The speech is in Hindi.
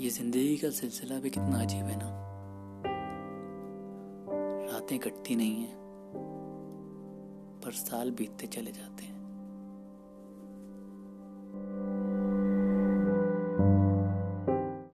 ये ज़िंदगी का सिलसिला भी कितना अजीब है ना। रातें कटती नहीं हैं, पर साल बीतते चले जाते हैं।